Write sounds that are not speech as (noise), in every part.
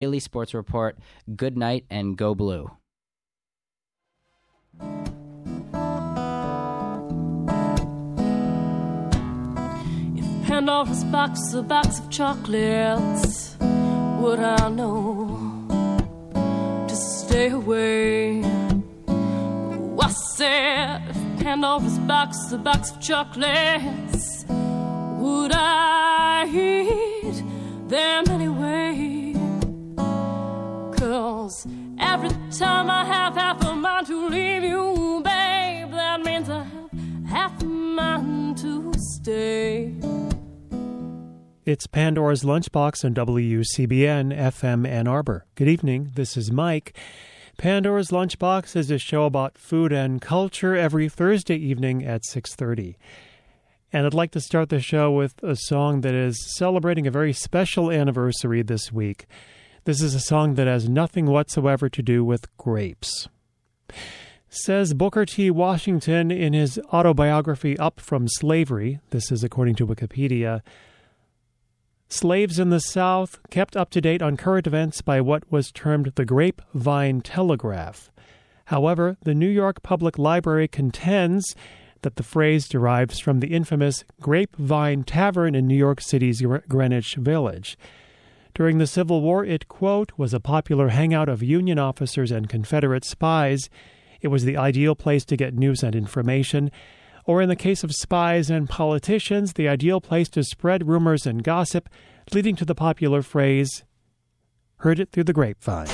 Daily Sports Report. Good night and go blue. If Pandora's box is a box of chocolates, would I know to stay away? I said, if Pandora's box is a box of chocolates, would I eat them anyway? Cause every time I have half a mind to leave you, babe, that means I have half a mind to stay. It's Pandora's Lunchbox on WCBN FM Ann Arbor. Good evening. This is Mike. Pandora's Lunchbox is a show about food and culture every Thursday evening at 6:30. And I'd like to start the show with a song that is celebrating a very special anniversary this week. This is a song that has nothing whatsoever to do with grapes. Says Booker T. Washington in his autobiography Up from Slavery, this is according to Wikipedia. Slaves in the South kept up to date on current events by what was termed the grapevine telegraph. However, the New York Public Library contends that the phrase derives from the infamous Grapevine Tavern in New York City's Greenwich Village. During the Civil War, it, quote, was a popular hangout of Union officers and Confederate spies. It was the ideal place to get news and information. Or in the case of spies and politicians, the ideal place to spread rumors and gossip, leading to the popular phrase, heard it through the grapevine.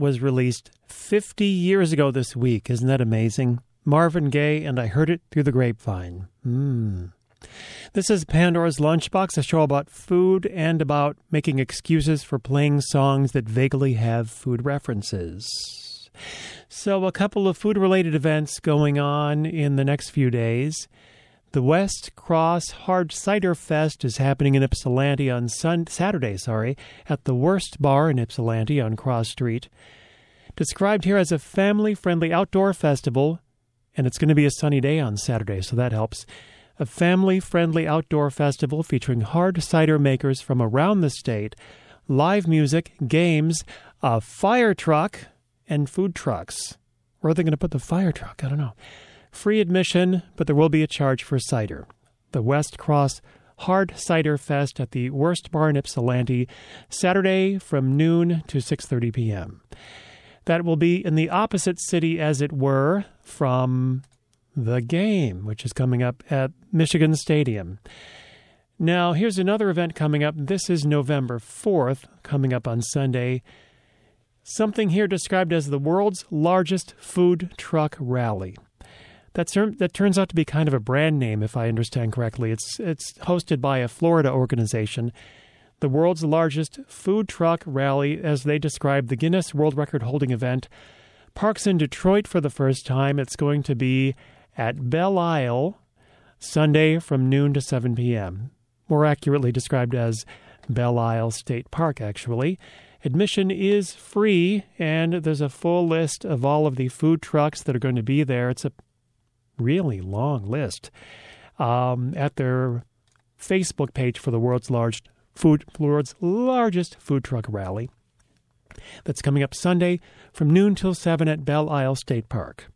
Was released 50 years ago this week. Isn't that amazing? Marvin Gaye and I Heard It Through the Grapevine. Mmm. This is Pandora's Lunchbox, a show about food and about making excuses for playing songs that vaguely have food references. So, a couple of food related events going on in the next few days. The West Cross Hard Cider Fest is happening in Ypsilanti on sun- Saturday, sorry, at the Wurst Bar in Ypsilanti on Cross Street. Described here as a family friendly outdoor festival, and it's going to be a sunny day on Saturday, so that helps. A family friendly outdoor festival featuring hard cider makers from around the state, live music, games, a fire truck, and food trucks. Where are they going to put the fire truck? I don't know. Free admission, but there will be a charge for cider. The West Cross Hard Cider Fest at the Wurst Bar in Ypsilanti, Saturday from noon to 6:30 p.m. That will be in the opposite city, as it were, from the game, which is coming up at Michigan Stadium. Now, here's another event coming up. This is November 4th, coming up on Sunday. Something here described as the world's largest food truck rally. That, that turns out to be kind of a brand name, if I understand correctly. It's, it's hosted by a Florida organization. The world's largest food truck rally, as they describe the Guinness World Record holding event, parks in Detroit for the first time. It's going to be at Belle Isle, Sunday from noon to 7 p.m. More accurately described as Belle Isle State Park, actually. Admission is free, and there's a full list of all of the food trucks that are going to be there. It's a really long list um, at their Facebook page for the world's large food, world's largest food truck rally. That's coming up Sunday from noon till seven at Belle Isle State Park.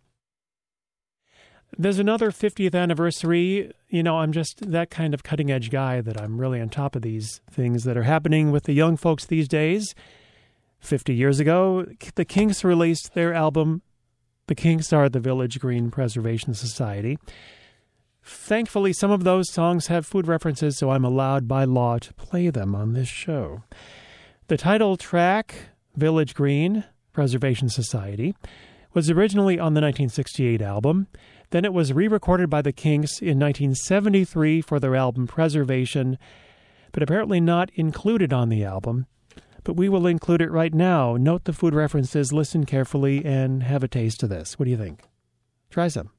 There's another 50th anniversary. You know, I'm just that kind of cutting edge guy that I'm really on top of these things that are happening with the young folks these days. 50 years ago, the Kinks released their album, The Kinks Are the Village Green Preservation Society. Thankfully, some of those songs have food references, so I'm allowed by law to play them on this show. The title track, Village Green Preservation Society, was originally on the 1968 album. Then it was re recorded by the Kinks in 1973 for their album Preservation, but apparently not included on the album. But we will include it right now. Note the food references, listen carefully, and have a taste of this. What do you think? Try some.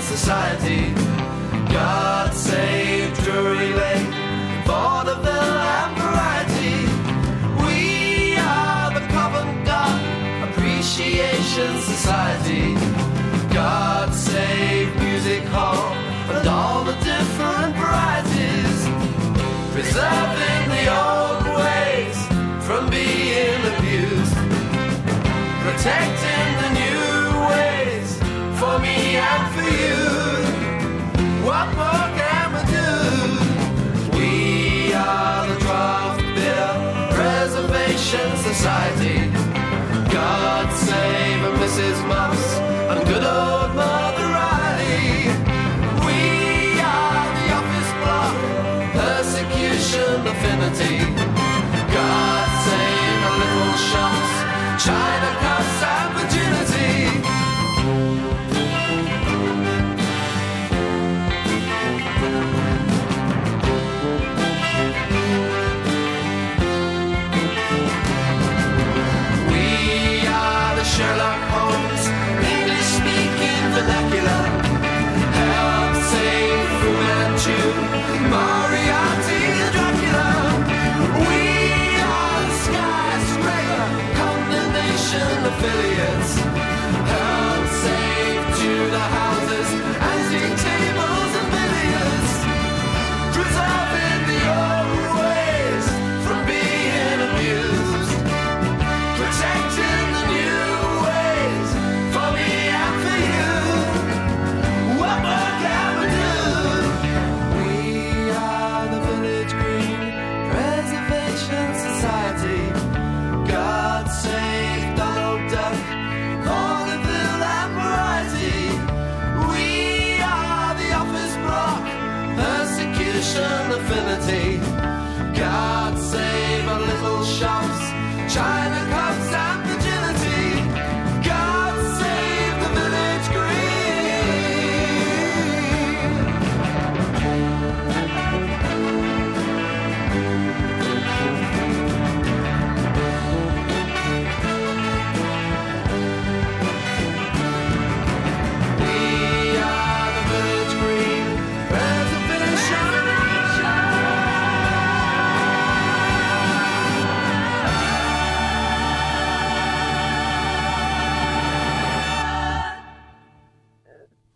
Society. Preserving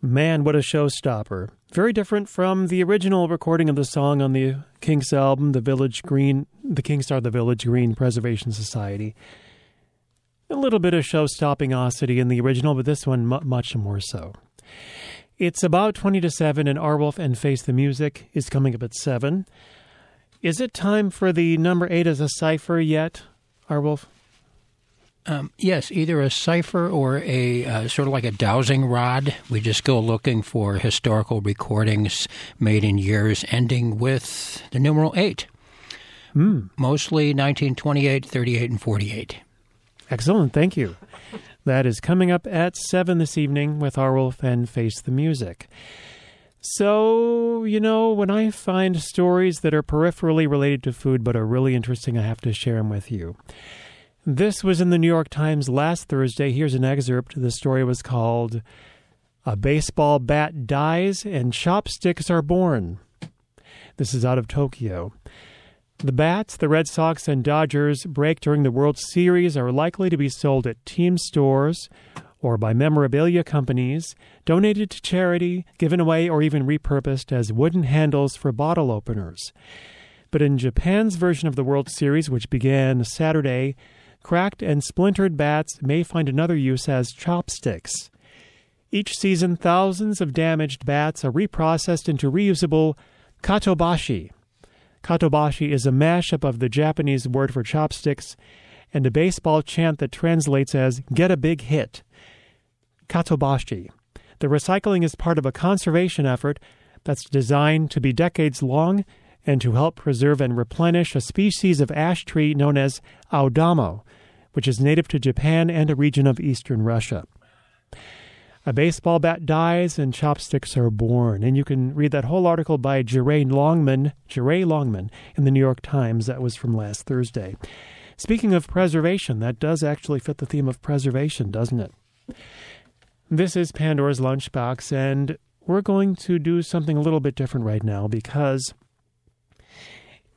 Man, what a showstopper. Very different from the original recording of the song on the Kinks album, The Village Green, The Kinks Are the Village Green Preservation Society. A little bit of show stoppingosity in the original, but this one mu- much more so. It's about 20 to 7, and Arwulf and Face the Music is coming up at 7. Is it time for the number 8 as a cipher yet, Arwulf? Um, yes, either a cipher or a uh, sort of like a dowsing rod. We just go looking for historical recordings made in years ending with the numeral 8. Mostly 1928, 38, and 48. Excellent, thank you. That is coming up at 7 this evening with Arwulf and Face the Music. So, you know, when I find stories that are peripherally related to food but are really interesting, I have to share them with you. This was in the New York Times last Thursday. Here's an excerpt. The story was called A Baseball Bat Dies and Chopsticks Are Born. This is out of Tokyo. The bats the Red Sox and Dodgers break during the World Series are likely to be sold at team stores or by memorabilia companies, donated to charity, given away, or even repurposed as wooden handles for bottle openers. But in Japan's version of the World Series, which began Saturday, cracked and splintered bats may find another use as chopsticks. Each season, thousands of damaged bats are reprocessed into reusable kattobashi. Kattobashi is a mashup of the Japanese word for chopsticks and a baseball chant that translates as get a big hit. Kattobashi. The recycling is part of a conservation effort that's designed to be decades long and to help preserve and replenish a species of ash tree known as aodamo, which is native to Japan and a region of eastern Russia. A baseball bat dies and chopsticks are born. And you can read that whole article by Jeré Longman, Jeré Longman in the New York Times. That was from last Thursday. Speaking of preservation, that does actually fit the theme of preservation, doesn't it? This is Pandora's Lunchbox, and we're going to do something a little bit different right now because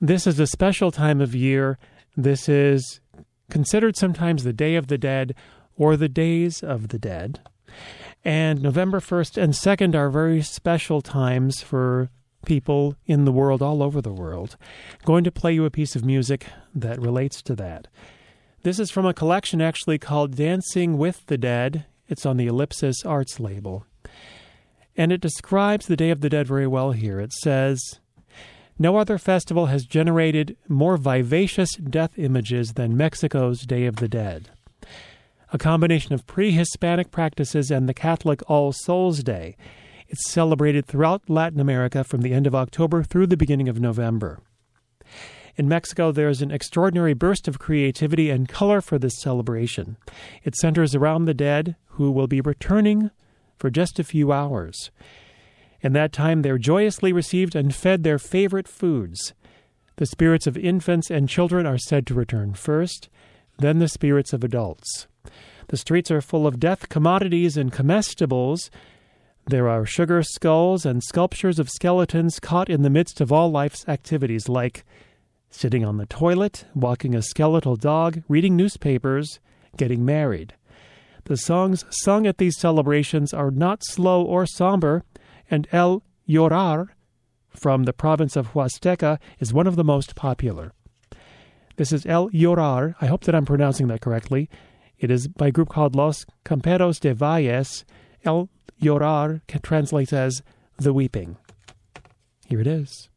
this is a special time of year. This is considered sometimes the Day of the Dead or the Days of the Dead. And November 1st and 2nd are very special times for people in the world, all over the world. going to play you a piece of music that relates to that. This is from a collection actually called Dancing with the Dead. It's on the Ellipsis Arts label. And it describes the Day of the Dead very well here. It says, No other festival has generated more vivacious death images than Mexico's Day of the Dead a combination of pre Hispanic practices and the Catholic All Souls Day. It's celebrated throughout Latin America from the end of October through the beginning of November. In Mexico, there is an extraordinary burst of creativity and color for this celebration. It centers around the dead who will be returning for just a few hours. In that time, they're joyously received and fed their favorite foods. The spirits of infants and children are said to return first, then the spirits of adults. The streets are full of death commodities and comestibles. There are sugar skulls and sculptures of skeletons caught in the midst of all life's activities, like sitting on the toilet, walking a skeletal dog, reading newspapers, getting married. The songs sung at these celebrations are not slow or somber, and El Llorar from the province of Huasteca is one of the most popular. This is El Llorar. I hope that I'm pronouncing that correctly. It is by a group called Los Camperos de Valles. El Llorar translates as the weeping. Here it is.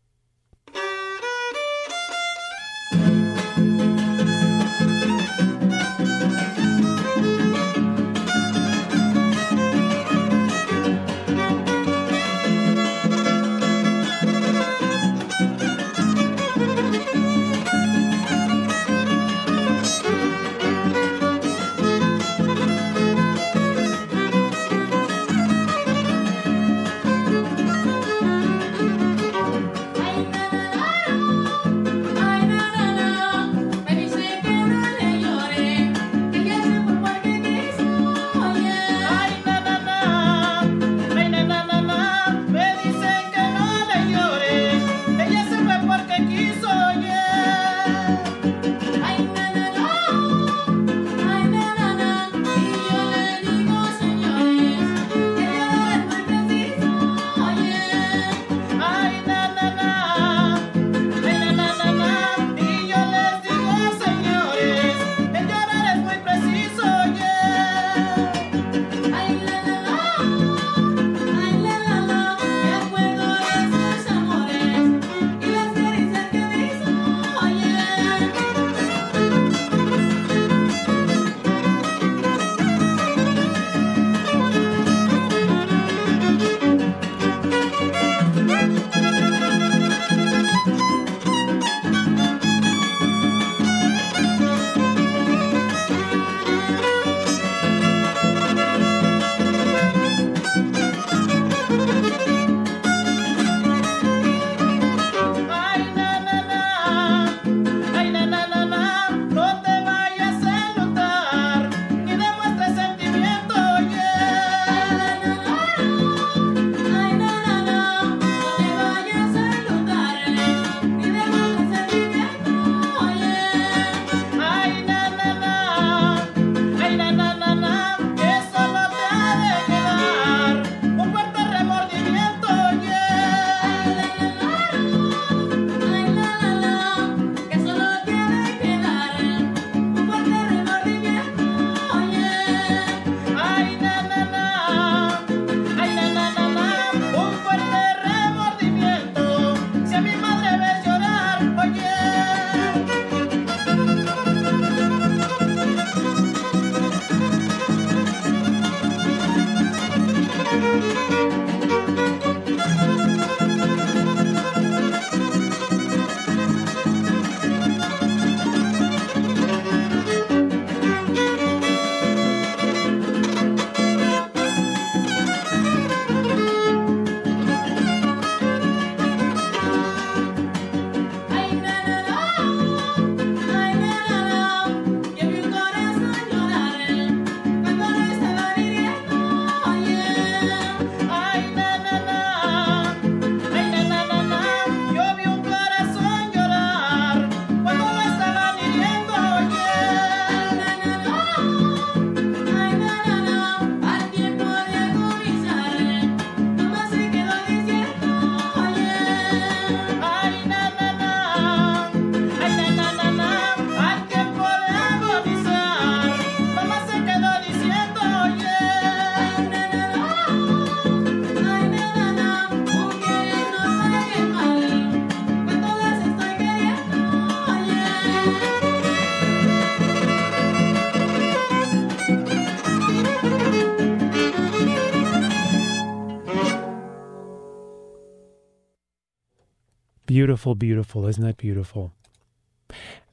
Beautiful, beautiful. Isn't that beautiful?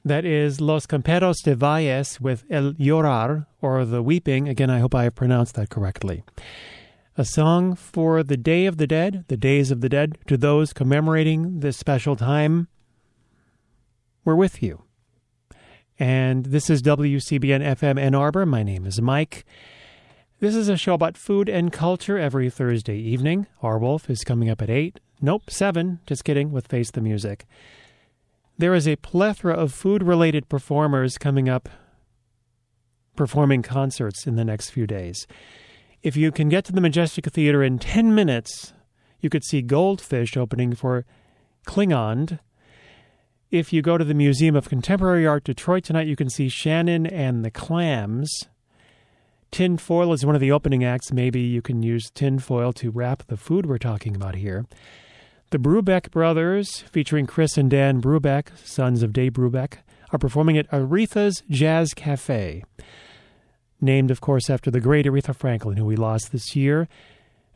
That is Los Camperos de Valles with El Llorar, or The Weeping. Again, I hope I have pronounced that correctly. A song for the Day of the Dead, the Days of the Dead, to those commemorating this special time. We're with you. And this is WCBN FM Ann Arbor. My name is Mike. This is a show about food and culture every Thursday evening. Arwulf is coming up at 8. Nope, 7. Just kidding, with Face the Music. There is a plethora of food related performers coming up performing concerts in the next few days. If you can get to the Majestic Theater in 10 minutes, you could see Goldfish opening for Klingande. If you go to the Museum of Contemporary Art Detroit tonight, you can see Shannon and the Clams. Tinfoil is one of the opening acts. Maybe you can use tinfoil to wrap the food we're talking about here. The Brubeck brothers, featuring Chris and Dan Brubeck, sons of Dave Brubeck, are performing at Aretha's Jazz Cafe. Named, of course, after the great Aretha Franklin, who we lost this year.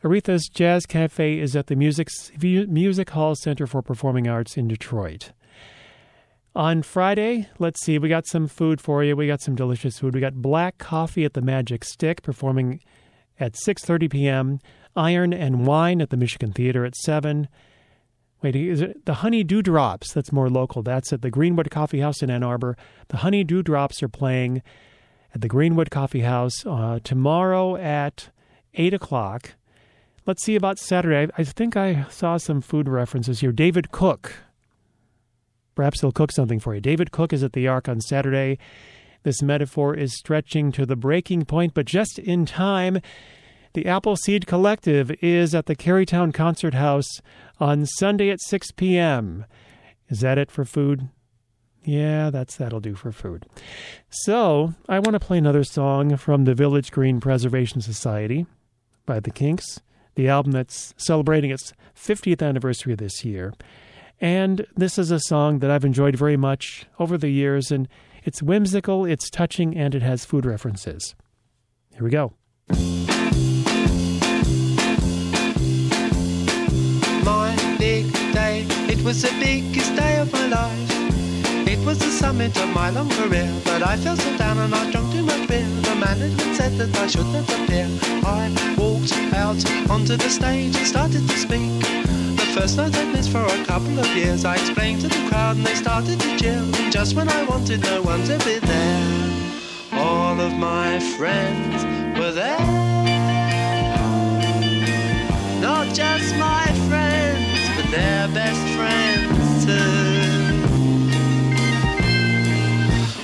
Aretha's Jazz Cafe is at the Music, Music Hall Center for Performing Arts in Detroit. On Friday, let's see, we got some food for you. We got some delicious food. We got Black Coffee at the Magic Stick performing at 6:30 p.m. Iron and Wine at the Michigan Theater at 7. Wait, is it the Honey Dewdrops? That's more local. That's at the Greenwood Coffee House in Ann Arbor. The Honey Dewdrops are playing at the Greenwood Coffee House uh, tomorrow at 8 o'clock. Let's see about Saturday. I, I think I saw some food references here. David Cook. Perhaps he'll cook something for you. David Cook is at the Ark on Saturday. This metaphor is stretching to the breaking point, but just in time. The Appleseed Collective is at the Kerrytown Concert House on Sunday at 6 p.m. Is that it for food? Yeah, that's that'll do for food. So, I want to play another song from the Village Green Preservation Society by the Kinks, the album that's celebrating its 50th anniversary this year. And this is a song that I've enjoyed very much over the years, and it's whimsical, it's touching, and it has food references. Here we go. Was the biggest day of my life. It was the summit of my long career, but I felt so down and I drank too much beer. The management said that I shouldn't appear. I walked out onto the stage and started to speak. The first night I'd missed for a couple of years, I explained to the crowd and they started to cheer. And just when I wanted no one to be there, all of my friends were there. Not just my their best friends too.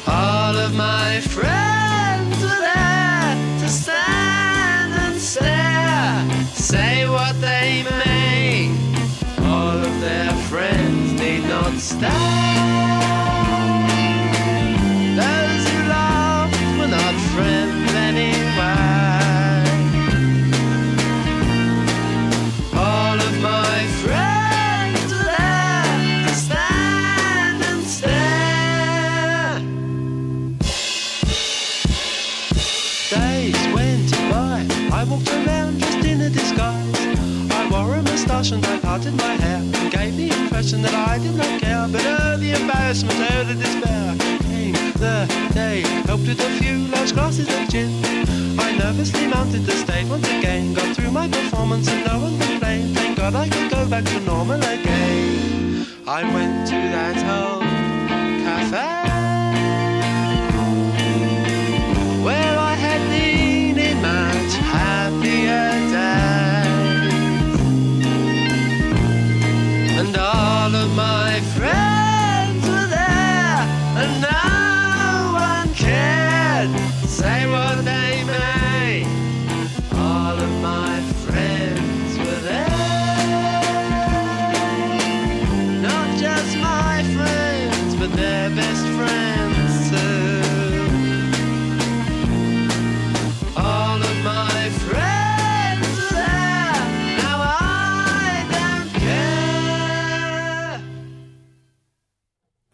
All of my friends oh, the despair. Came the day, helped with a few large glasses of gin. I nervously mounted the stage once again. Got through my performance and no one complained. Thank God I could go back to normal again. I went to that old cafe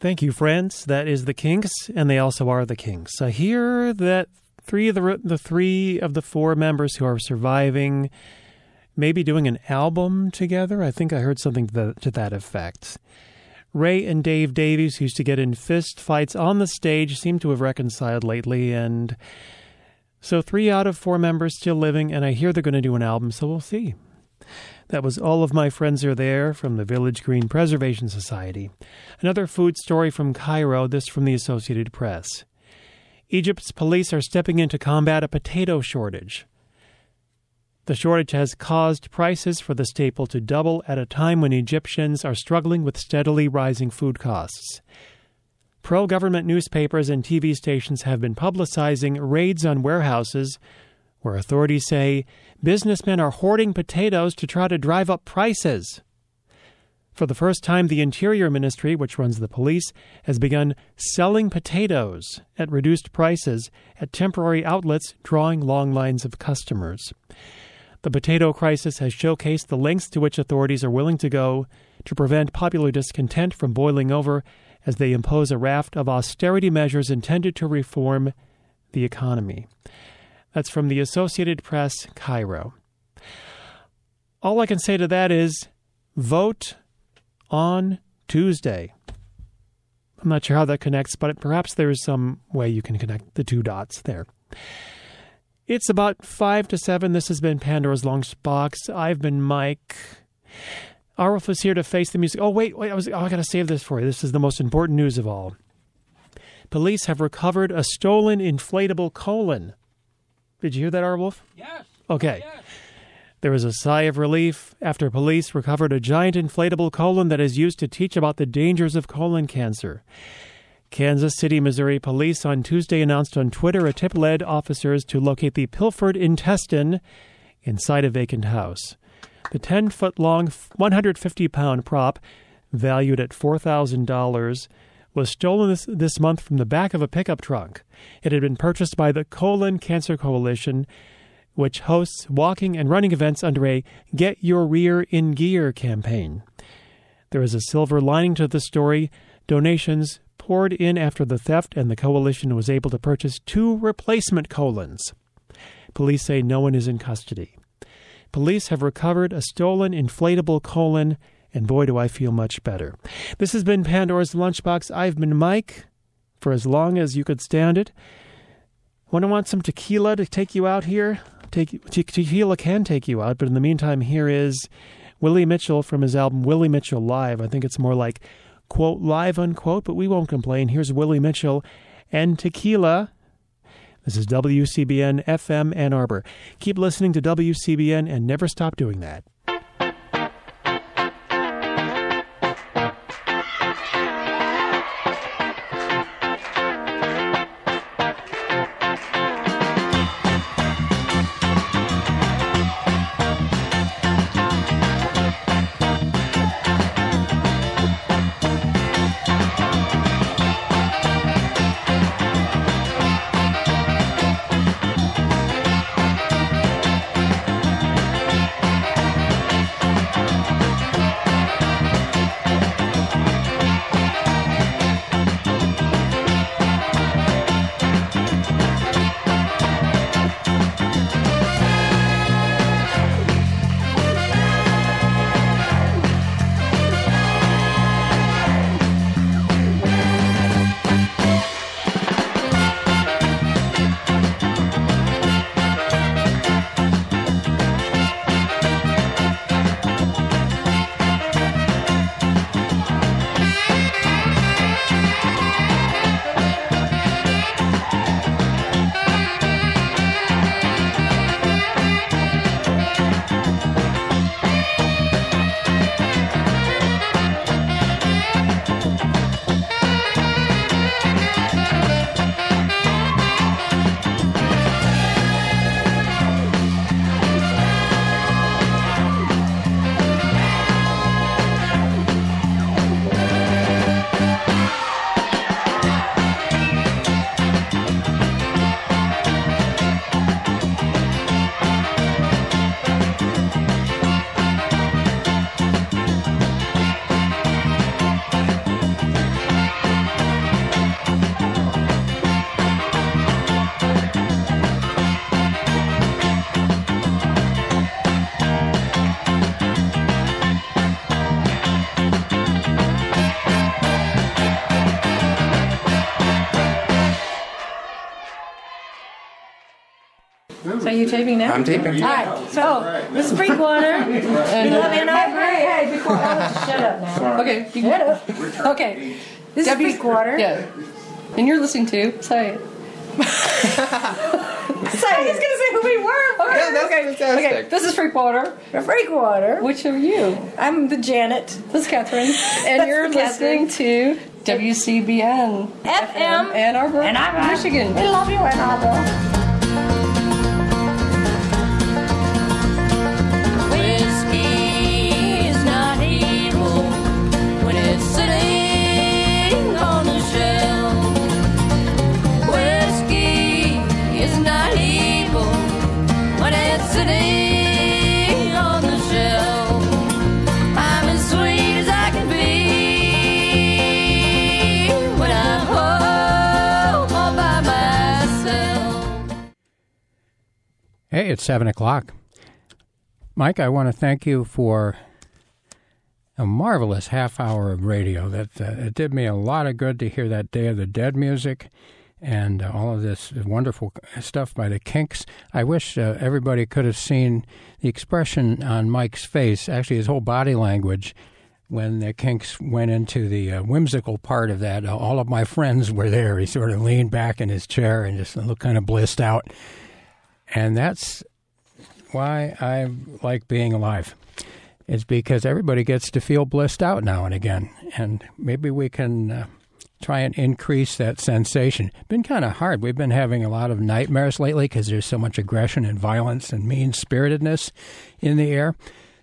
Thank you, friends. That is the Kinks, and they also are the Kinks. I hear that three of the the three of the four members who are surviving may be doing an album together. I think I heard something to that, to that effect. Ray and Dave Davies, who used to get in fist fights on the stage, seem to have reconciled lately, and so three out of four members still living, and I hear they're going to do an album, so we'll see. That was All of My Friends Are There from the Village Green Preservation Society. Another food story from Cairo, this from the Associated Press. Egypt's police are stepping in to combat a potato shortage. The shortage has caused prices for the staple to double at a time when Egyptians are struggling with steadily rising food costs. Pro government newspapers and TV stations have been publicizing raids on warehouses where authorities say businessmen are hoarding potatoes to try to drive up prices. For the first time, the Interior Ministry, which runs the police, has begun selling potatoes at reduced prices at temporary outlets, drawing long lines of customers. The potato crisis has showcased the lengths to which authorities are willing to go to prevent popular discontent from boiling over as they impose a raft of austerity measures intended to reform the economy. That's from the Associated Press, Cairo. All I can say to that is vote on Tuesday. I'm not sure how that connects, but perhaps there is some way you can connect the two dots there. It's about five to seven. This has been Pandora's Lunchbox. I've been Mike. Arwulf is here to face the music. Oh wait, wait! I was. Oh, I gotta save this for you. This is the most important news of all. Police have recovered a stolen inflatable colon. Did you hear that, Arwulf? Yes. Okay. Oh, there was a sigh of relief after police recovered a giant inflatable colon that is used to teach about the dangers of colon cancer. Kansas City, Missouri police on Tuesday announced on Twitter a tip led officers to locate the pilfered intestine inside a vacant house. The 10 foot long, 150 pound prop, valued at $4,000, was stolen this, this month from the back of a pickup truck. It had been purchased by the Colon Cancer Coalition, which hosts walking and running events under a Get Your Rear in Gear campaign. There is a silver lining to the story. Donations poured in after the theft, and the coalition was able to purchase two replacement colons. Police say no one is in custody. Police have recovered a stolen inflatable colon, and boy, do I feel much better. This has been Pandora's Lunchbox. I've been Mike for as long as you could stand it. Want to want some tequila to take you out here? Take te- tequila can take you out, but in the meantime, here is Willie Mitchell from his album Willie Mitchell Live. I think it's more like quote live unquote, but we won't complain. Here's Willie Mitchell and tequila. This is WCBN FM Ann Arbor. Keep listening to WCBN and never stop doing that. So are you taping now? I'm taping. All right. So this is Freakwater. and (laughs) you love Ann Arbor. Hey, hey, before oh, shut up now. Okay. You, Shut up. Okay. This W- is Freakwater. Yeah. And you're listening to say it. (laughs) So I was gonna say who we were. Okay. Yeah, that's okay. fantastic. Okay. This is Freakwater. The Freakwater. Which are you? I'm the Janet. This is Catherine. (laughs) And you're Catherine. listening to WCBN FM. Ann Arbor, Ann Arbor. Michigan. We love you, Ann Arbor. Hey, it's 7 o'clock. Mike, I want to thank you for a marvelous half hour of radio. That uh, It did me a lot of good to hear that Day of the Dead music and uh, all of this wonderful stuff by the Kinks. I wish uh, everybody could have seen the expression on Mike's face, actually, his whole body language. When the Kinks went into the uh, whimsical part of that, all of my friends were there. He sort of leaned back in his chair and just looked kind of blissed out. And that's why I like being alive. It's because everybody gets to feel blissed out now and again, and maybe we can uh, try and increase that sensation. Been kind of hard. We've been having a lot of nightmares lately because there's so much aggression and violence and mean spiritedness in the air.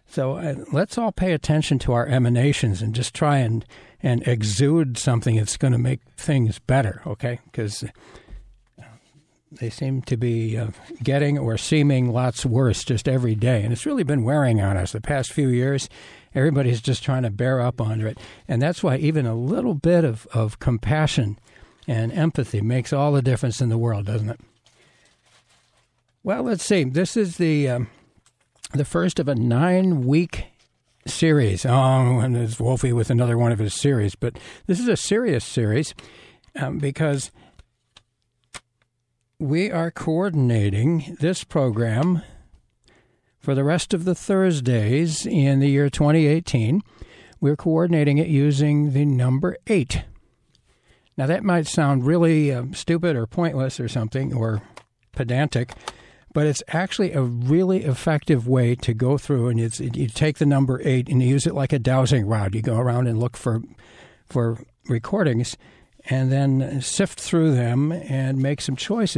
So uh, let's all pay attention to our emanations and just try and and exude something that's going to make things better. Okay, because they seem to be uh, getting or seeming lots worse just every day. And it's really been wearing on us the past few years. Everybody's just trying to bear up under it. And that's why even a little bit of, of compassion and empathy makes all the difference in the world, doesn't it? Well, let's see. This is the um, the first of a nine week series. Oh, and there's Wolfie with another one of his series. But this is a serious series um, because we are coordinating this program for the rest of the Thursdays in the year 2018. We're coordinating it using the number eight. Now, that might sound really um, stupid or pointless or something or pedantic, but it's actually a really effective way to go through and it's, you take the number eight and you use it like a dowsing rod. You go around and look for, for recordings and then sift through them and make some choices.